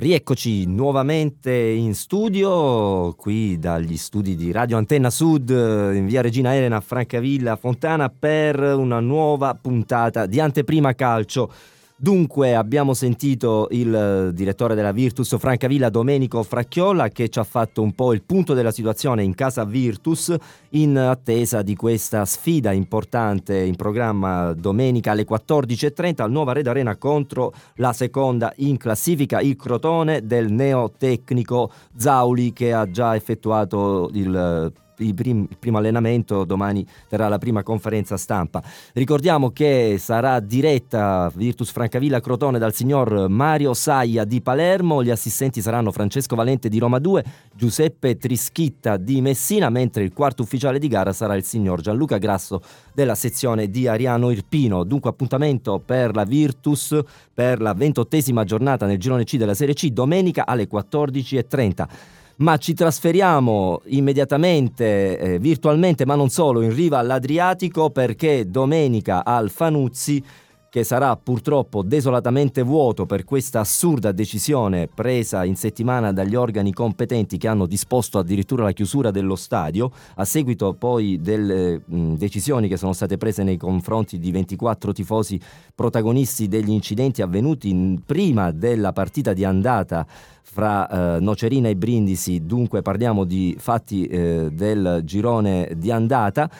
Rieccoci nuovamente in studio, qui dagli studi di Radio Antenna Sud in via Regina Elena Francavilla Fontana per una nuova puntata di Anteprima Calcio. Dunque abbiamo sentito il eh, direttore della Virtus Francavilla Domenico Fracchiola che ci ha fatto un po' il punto della situazione in casa Virtus in attesa di questa sfida importante in programma domenica alle 14.30 al Nuova Red Arena contro la seconda in classifica il Crotone del neotecnico Zauli che ha già effettuato il il, prim, il primo allenamento, domani terrà la prima conferenza stampa. Ricordiamo che sarà diretta Virtus Francavilla Crotone dal signor Mario Saia di Palermo, gli assistenti saranno Francesco Valente di Roma 2, Giuseppe Trischitta di Messina, mentre il quarto ufficiale di gara sarà il signor Gianluca Grasso della sezione di Ariano Irpino. Dunque appuntamento per la Virtus per la ventottesima giornata nel girone C della Serie C domenica alle 14.30 ma ci trasferiamo immediatamente, eh, virtualmente, ma non solo, in riva all'Adriatico perché domenica al Fanuzzi che sarà purtroppo desolatamente vuoto per questa assurda decisione presa in settimana dagli organi competenti che hanno disposto addirittura la chiusura dello stadio, a seguito poi delle mh, decisioni che sono state prese nei confronti di 24 tifosi protagonisti degli incidenti avvenuti in, prima della partita di andata fra eh, Nocerina e Brindisi, dunque parliamo di fatti eh, del girone di andata.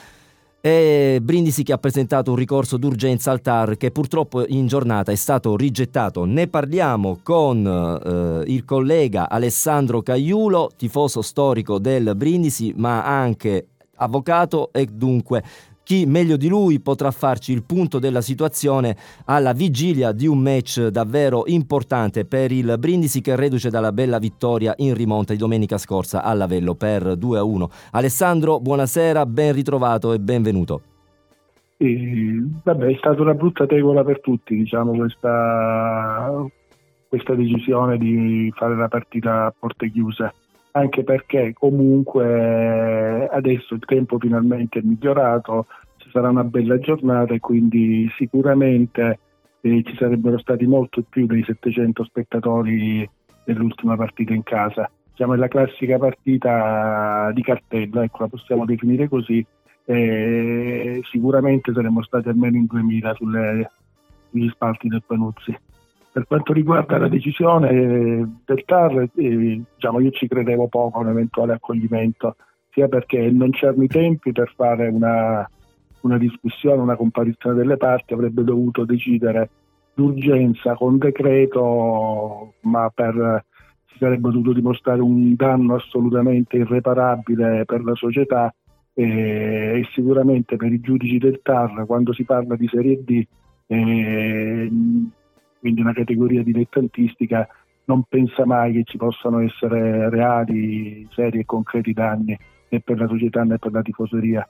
E Brindisi che ha presentato un ricorso d'urgenza al TAR che purtroppo in giornata è stato rigettato. Ne parliamo con eh, il collega Alessandro Cagliulo, tifoso storico del Brindisi, ma anche avvocato e dunque chi meglio di lui potrà farci il punto della situazione alla vigilia di un match davvero importante per il Brindisi che reduce dalla bella vittoria in rimonta di domenica scorsa all'Avello per 2-1. Alessandro, buonasera, ben ritrovato e benvenuto. E, vabbè, è stata una brutta tegola per tutti, diciamo, questa, questa decisione di fare la partita a porte chiuse anche perché comunque adesso il tempo finalmente è migliorato, ci sarà una bella giornata e quindi sicuramente eh, ci sarebbero stati molto più dei 700 spettatori dell'ultima partita in casa. Siamo nella classica partita di cartello, ecco, la possiamo definire così. Eh, sicuramente saremmo stati almeno in 2000 sulle, sugli spalti del Panuzzi. Per quanto riguarda la decisione eh, del TAR, eh, diciamo, io ci credevo poco a un eventuale accoglimento, sia perché non c'erano i tempi per fare una, una discussione, una comparizione delle parti, avrebbe dovuto decidere d'urgenza con decreto, ma per, si sarebbe dovuto dimostrare un danno assolutamente irreparabile per la società e, e sicuramente per i giudici del TAR quando si parla di Serie D eh, quindi una categoria dilettantistica, non pensa mai che ci possano essere reali, seri e concreti danni né per la società né per la tifoseria.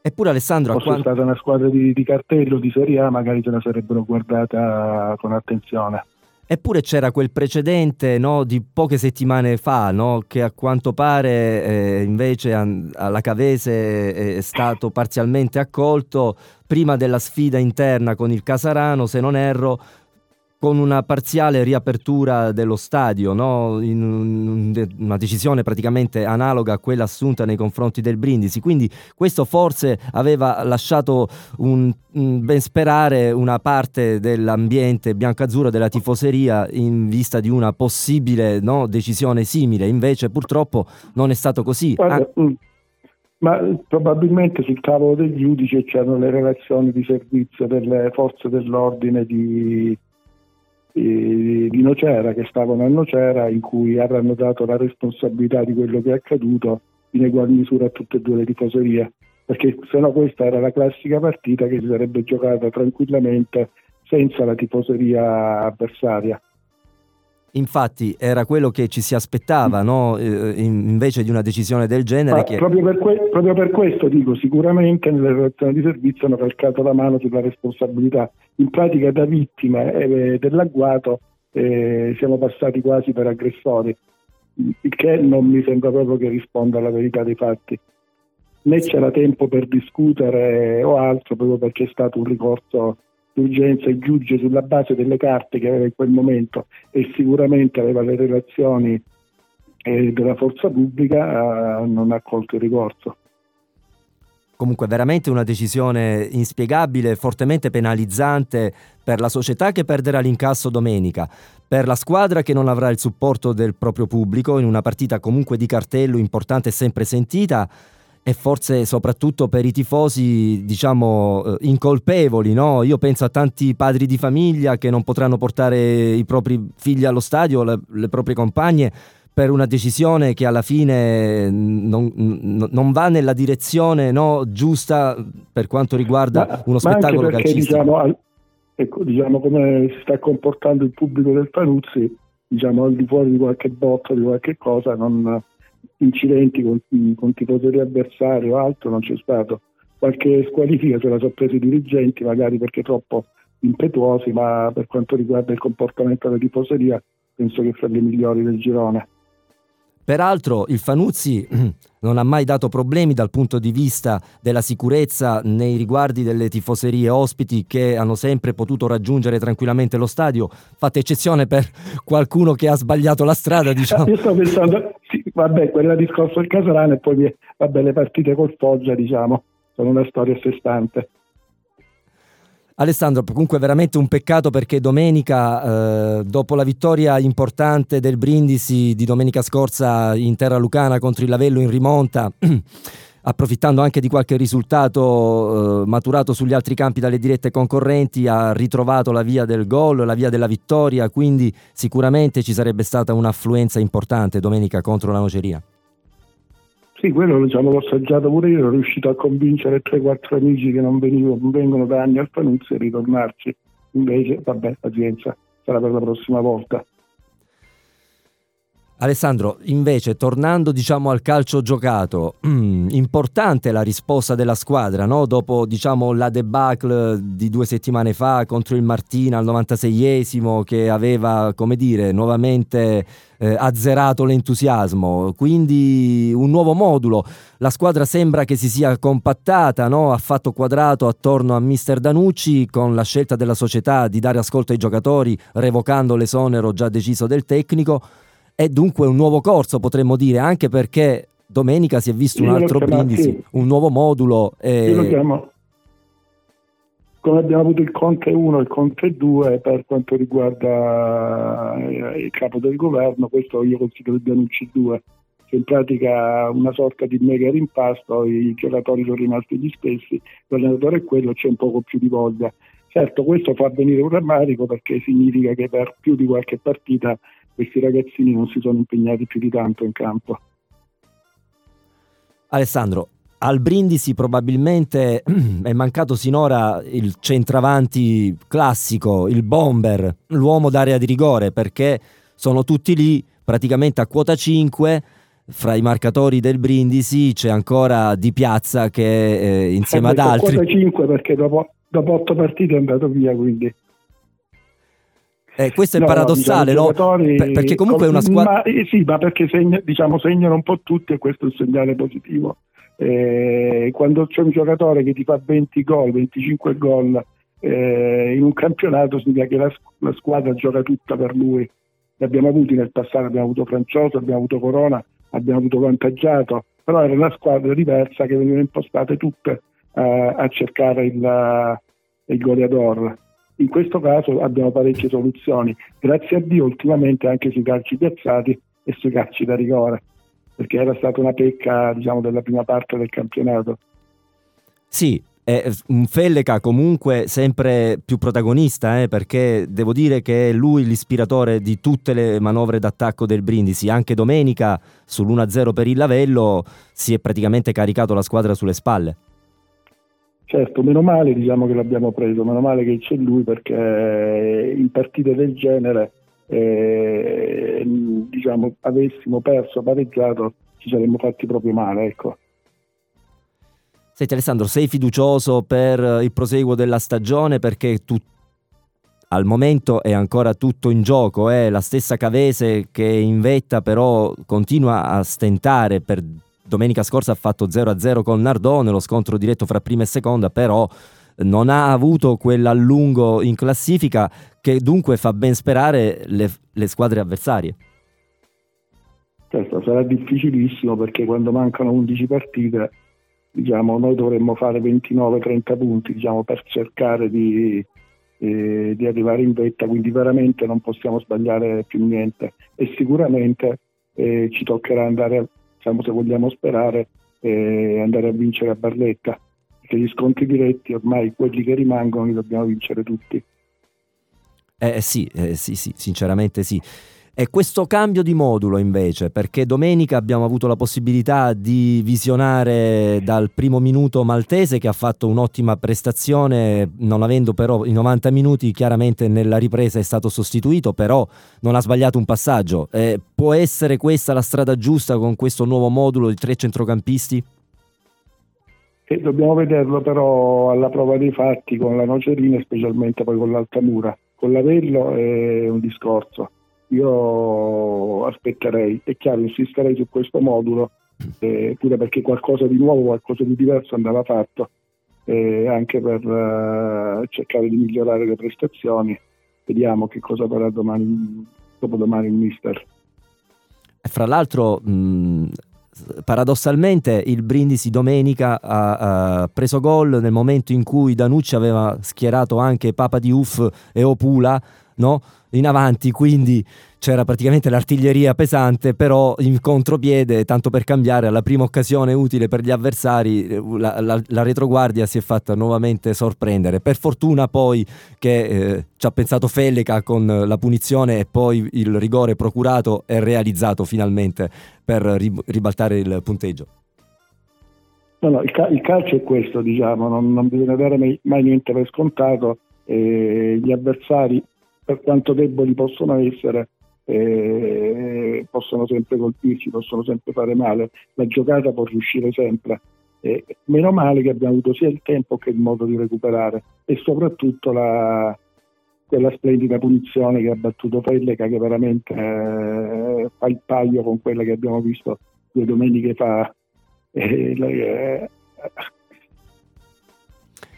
Eppure Alessandro... Fosse quando... stata una squadra di, di cartello di Serie A magari se la sarebbero guardata con attenzione. Eppure c'era quel precedente no, di poche settimane fa no, che a quanto pare eh, invece alla Cavese è stato parzialmente accolto prima della sfida interna con il Casarano, se non erro, con una parziale riapertura dello stadio, no? in una decisione praticamente analoga a quella assunta nei confronti del Brindisi. Quindi questo forse aveva lasciato un, ben sperare una parte dell'ambiente biancazzurro della tifoseria in vista di una possibile no, decisione simile. Invece purtroppo non è stato così. Guarda, ah. Mm, ma probabilmente sul tavolo dei giudici c'erano le relazioni di servizio delle forze dell'ordine di di Nocera che stavano a Nocera in cui avranno dato la responsabilità di quello che è accaduto in egual misura a tutte e due le tifoserie. Perché se no questa era la classica partita che si sarebbe giocata tranquillamente senza la tifoseria avversaria Infatti era quello che ci si aspettava, no? eh, invece di una decisione del genere. Che... Proprio, per que- proprio, per questo dico, sicuramente nelle relazioni di servizio hanno calcato la mano sulla responsabilità. In pratica da vittime eh, dell'agguato eh, siamo passati quasi per aggressori, il che non mi sembra proprio che risponda alla verità dei fatti. Né c'era tempo per discutere o altro, proprio perché è stato un ricorso d'urgenza giudice sulla base delle carte che aveva in quel momento e sicuramente aveva le relazioni eh, della forza pubblica, eh, non ha accolto il ricorso. Comunque veramente una decisione inspiegabile, fortemente penalizzante per la società che perderà l'incasso domenica, per la squadra che non avrà il supporto del proprio pubblico in una partita comunque di cartello importante e sempre sentita e forse soprattutto per i tifosi, diciamo, eh, incolpevoli, no? Io penso a tanti padri di famiglia che non potranno portare i propri figli allo stadio, le, le proprie compagne per una decisione che alla fine non, non va nella direzione no, giusta per quanto riguarda ma, uno spettacolo perché, calcistico. Diciamo, ecco, diciamo, come si sta comportando il pubblico del Panuzzi, diciamo, al di fuori di qualche botto, di qualche cosa, non, incidenti con, con tifoseria avversario o altro non c'è stato. Qualche squalifica se la sono presi i dirigenti, magari perché troppo impetuosi, ma per quanto riguarda il comportamento della tifoseria penso che fra le migliori del girone. Peraltro il Fanuzzi non ha mai dato problemi dal punto di vista della sicurezza nei riguardi delle tifoserie ospiti che hanno sempre potuto raggiungere tranquillamente lo stadio, fatta eccezione per qualcuno che ha sbagliato la strada. Diciamo. Io sto pensando, sì, vabbè, quella discorso del Casolano e poi vabbè, le partite col Foggia, diciamo, sono una storia a sé stante. Alessandro, comunque veramente un peccato perché domenica, eh, dopo la vittoria importante del Brindisi di domenica scorsa in terra lucana contro il Lavello in rimonta, approfittando anche di qualche risultato eh, maturato sugli altri campi dalle dirette concorrenti, ha ritrovato la via del gol, la via della vittoria, quindi sicuramente ci sarebbe stata un'affluenza importante domenica contro la Noceria. Sì, quello diciamo, l'ho assaggiato pure io, ero riuscito a convincere 3-4 amici che non, venivo, non vengono da anni al Panuzzi a ritornarci. Invece, vabbè, pazienza, sarà per la prossima volta. Alessandro, invece, tornando diciamo, al calcio giocato, mm, importante la risposta della squadra, no? dopo diciamo, la debacle di due settimane fa contro il Martina al 96esimo che aveva, dire, nuovamente eh, azzerato l'entusiasmo, quindi un nuovo modulo. La squadra sembra che si sia compattata, no? ha fatto quadrato attorno a mister Danucci con la scelta della società di dare ascolto ai giocatori revocando l'esonero già deciso del tecnico è dunque un nuovo corso, potremmo dire, anche perché domenica si è visto un altro brindisi, un nuovo modulo. E... Io lo chiamo come abbiamo avuto il Conte 1 e il Conte 2 per quanto riguarda eh, il capo del governo, questo io considero il Danucci 2, che in pratica una sorta di mega rimpasto, i giocatori sono rimasti gli stessi, l'allenatore è quello, c'è un poco più di voglia. Certo, questo fa venire un rammarico perché significa che per più di qualche partita questi ragazzini non si sono impegnati più di tanto in campo. Alessandro, al Brindisi probabilmente è mancato sinora il centravanti classico, il bomber, l'uomo d'area di rigore, perché sono tutti lì praticamente a quota 5. Fra i marcatori del Brindisi c'è ancora Di Piazza che eh, insieme ad altri... Quota 5 perché dopo, dopo 8 partite è andato via, quindi... Eh, questo è no, paradossale, no? Diciamo, perché comunque è una squadra. Ma, eh, sì, ma perché segna, diciamo, segnano un po' tutti e questo è un segnale positivo. Eh, quando c'è un giocatore che ti fa 20 gol, 25 gol eh, in un campionato, significa che la, la, squadra gioca tutta per lui. Ne abbiamo avuti nel passato, abbiamo avuto Francioso, abbiamo avuto Corona, abbiamo avuto Vantaggiato, però era una squadra diversa che venivano impostate tutte eh, a cercare il, il goleador in questo caso abbiamo parecchie soluzioni. Grazie a Dio ultimamente anche sui calci piazzati e sui calci da rigore, perché era stata una pecca diciamo, della prima parte del campionato. Sì, è un Felleca comunque sempre più protagonista, eh, perché devo dire che è lui l'ispiratore di tutte le manovre d'attacco del Brindisi. Anche domenica sull'1-0 per il Lavello si è praticamente caricato la squadra sulle spalle. Certo, meno male diciamo che l'abbiamo preso, meno male che c'è lui perché in partite del genere eh, diciamo, avessimo perso, pareggiato, ci saremmo fatti proprio male. Ecco. Senti Alessandro, sei fiducioso per il proseguo della stagione perché tu, al momento è ancora tutto in gioco, è eh? la stessa Cavese che in vetta però continua a stentare per domenica scorsa ha fatto 0-0 con Nardone, lo scontro diretto fra prima e seconda, però non ha avuto quell'allungo in classifica che dunque fa ben sperare le, le squadre avversarie. Certo, sarà difficilissimo perché quando mancano 11 partite diciamo, noi dovremmo fare 29-30 punti diciamo, per cercare di, eh, di, arrivare in vetta, quindi veramente non possiamo sbagliare più niente e sicuramente eh, ci toccherà andare, diciamo, se vogliamo sperare, eh, andare a vincere a Barletta, perché gli scontri diretti ormai quelli che rimangono li dobbiamo vincere tutti. Eh sì, eh, sì, sì, sinceramente sì. E questo cambio di modulo invece, perché domenica abbiamo avuto la possibilità di visionare dal primo minuto Maltese che ha fatto un'ottima prestazione, non avendo però i 90 minuti, chiaramente nella ripresa è stato sostituito, però non ha sbagliato un passaggio. Eh, può essere questa la strada giusta con questo nuovo modulo di tre centrocampisti? E dobbiamo vederlo però alla prova dei fatti con la Nocerina specialmente poi con l'Altamura. Con l'Avello è un discorso io aspetterei, è chiaro, insisterei su questo modulo, eh, pure perché qualcosa di nuovo, qualcosa di diverso andava fatto, eh, anche per eh, cercare di migliorare le prestazioni. Vediamo che cosa farà domani, dopodomani il mister. Fra l'altro, mh, paradossalmente, il Brindisi domenica ha, ha, preso gol nel momento in cui Danucci aveva schierato anche Papa di Uff e Opula no? In avanti, quindi c'era praticamente l'artiglieria pesante, però in contropiede, tanto per cambiare, alla prima occasione utile per gli avversari, la, la, la retroguardia si è fatta nuovamente sorprendere. Per fortuna poi che eh, ci ha pensato Felleca con la punizione e poi il rigore procurato è realizzato finalmente per ribaltare il punteggio. No, no, il, ca- il, calcio è questo, diciamo, non, non bisogna dare mai, mai niente per scontato. Eh, gli avversari per quanto deboli possono essere, eh, possono sempre colpirci, possono sempre fare male, la giocata può riuscire sempre. Eh, meno male che abbiamo avuto sia il tempo che il modo di recuperare e soprattutto la, quella splendida punizione che ha battuto Pelleca che veramente eh, fa il paio con quella che abbiamo visto due domeniche fa. Eh,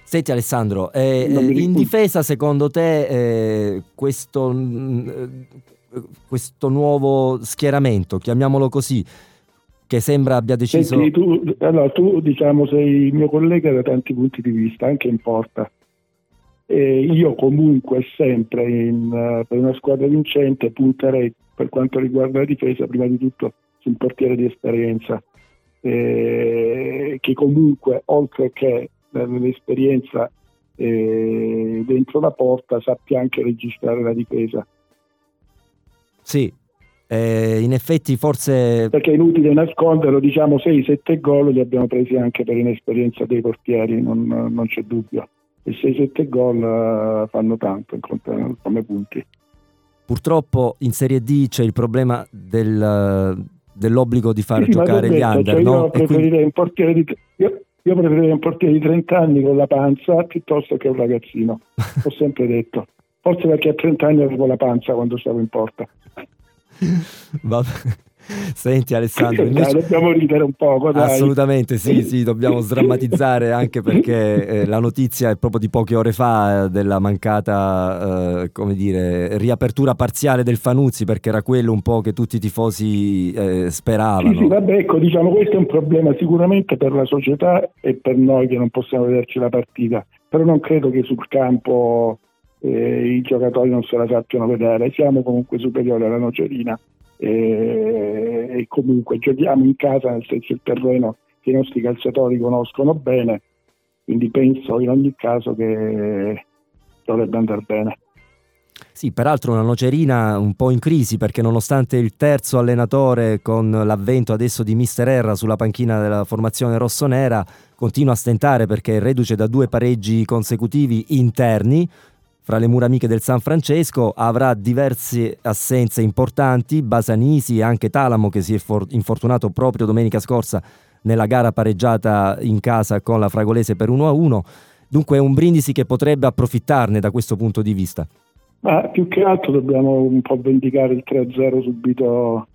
Senti Alessandro, eh, in difesa secondo te eh, questo, mm, eh, questo, nuovo schieramento, chiamiamolo così, che sembra abbia deciso... Senti, tu, allora, tu diciamo sei il mio collega da tanti punti di vista, anche in porta. E io comunque sempre in, uh, per una squadra vincente punterei per quanto riguarda la difesa prima di tutto sul portiere di esperienza, eh, che comunque oltre che nell'esperienza eh, dentro la porta sappia anche registrare la difesa. Sì, eh, in effetti forse... Perché è inutile nasconderlo, diciamo 6-7 gol li abbiamo presi anche per inesperienza dei portieri, non, non c'è dubbio. E 6-7 gol uh, fanno tanto in, come punti. Purtroppo in Serie D c'è il problema del, dell'obbligo di far sì, giocare gli under. Cioè no? Io preferirei quindi... un portiere di... Io io preferirei un portiere di 30 anni con la panza piuttosto che un ragazzino, ho sempre detto. Forse perché a 30 anni avevo la panza quando stavo in porta. Vabbè. Senti Alessandro, invece... dai, dobbiamo ridere un po'. Dai. Assolutamente sì, sì, dobbiamo sdrammatizzare anche perché eh, la notizia è proprio di poche ore fa eh, della mancata, eh, come dire, riapertura parziale del Fanuzzi perché era quello un po' che tutti i tifosi eh, speravano. Sì, sì, vabbè, ecco, diciamo questo è un problema sicuramente per la società e per noi che non possiamo vederci la partita, però non credo che sul campo eh, i giocatori non se la sappiano vedere, siamo comunque superiori alla Nocerina e, e comunque giochiamo in casa, nel senso il terreno che i nostri calciatori conoscono bene, quindi penso in ogni caso che dovrebbe andare bene. Sì, peraltro una nocerina un po' in crisi perché nonostante il terzo allenatore con l'avvento adesso di Mister Erra sulla panchina della formazione rossonera continua a stentare perché è reduce da due pareggi consecutivi interni, fra le mura amiche del San Francesco, avrà diverse assenze importanti, Basanisi e anche Talamo che si è for- infortunato proprio domenica scorsa nella gara pareggiata in casa con la Fragolese per 1-1, dunque è un Brindisi che potrebbe approfittarne da questo punto di vista. Ma più che altro dobbiamo un po' vendicare il 3-0 subito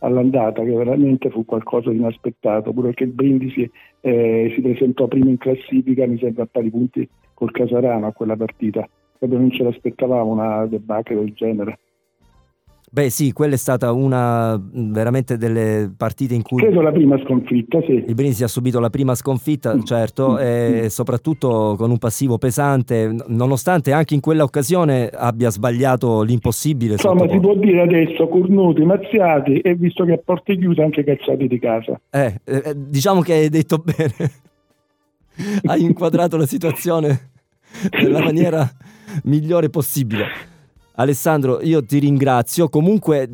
all'andata, che veramente fu qualcosa di inaspettato, pure che il Brindisi eh, si presentò primo in classifica, mi sembra a pari punti col Casarano a quella partita, proprio non ce l'aspettavamo una debacle del genere. Beh sì, quella è stata una veramente delle partite in cui... Credo la prima sconfitta, sì. Il Brindisi ha subito la prima sconfitta, mm. certo, mm. e mm. soprattutto con un passivo pesante, nonostante anche in quella occasione abbia sbagliato l'impossibile. Insomma, si può dire adesso cornuti, mazziati e visto che a porte chiuse anche cacciati di casa. Eh, eh, diciamo che hai detto bene. hai inquadrato la situazione nella maniera migliore possibile. Alessandro, io ti ringrazio. Comunque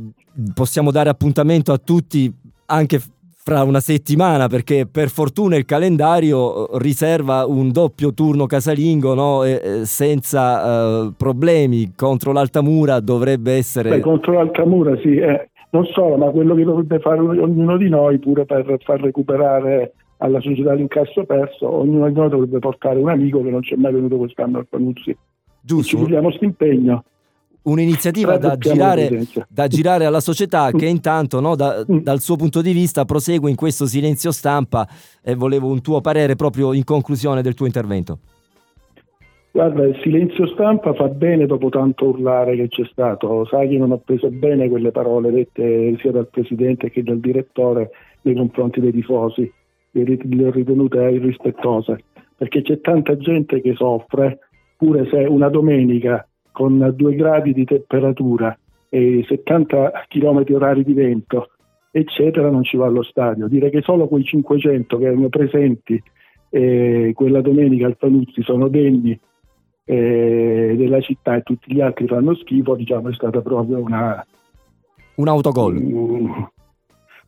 possiamo dare appuntamento a tutti anche fra una settimana perché per fortuna il calendario riserva un doppio turno casalingo no? e, senza uh, problemi contro l'Altamura dovrebbe essere... Beh, contro l'Altamura sì, eh, non solo, ma quello che dovrebbe fare ognuno di noi pure per far recuperare alla società l'incasso perso, ognuno di noi dovrebbe portare un amico che non c'è mai venuto quest'anno al Panuzzi. Giusto. Ci diamo questo impegno un'iniziativa da girare, da girare, alla società che intanto no, da, mm. dal suo punto di vista prosegue in questo silenzio stampa e volevo un tuo parere proprio in conclusione del tuo intervento. Guarda, il silenzio stampa fa bene dopo tanto urlare che c'è stato. Sai che non ho preso bene quelle parole dette sia dal presidente che dal direttore nei confronti dei tifosi. Le ho ritenute irrispettose perché c'è tanta gente che soffre, pure se una domenica con 2 gradi di temperatura e 70 km orari di vento, eccetera, non ci va allo stadio. Dire che solo quei 500 che erano presenti eh, quella domenica al Panuzzi sono degni eh, della città e tutti gli altri fanno schifo, diciamo, è stata proprio una... Un autogol. Un,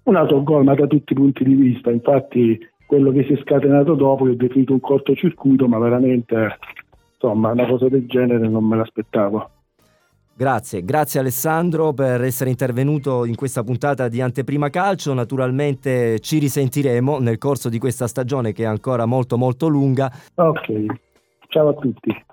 un autogol, ma da tutti i punti di vista. Infatti quello che si è scatenato dopo è definito un cortocircuito, ma veramente insomma una cosa del genere non me l'aspettavo. Grazie, grazie Alessandro per essere intervenuto in questa puntata di Anteprima Calcio. Naturalmente ci risentiremo nel corso di questa stagione che è ancora molto molto lunga. Ok, ciao a tutti.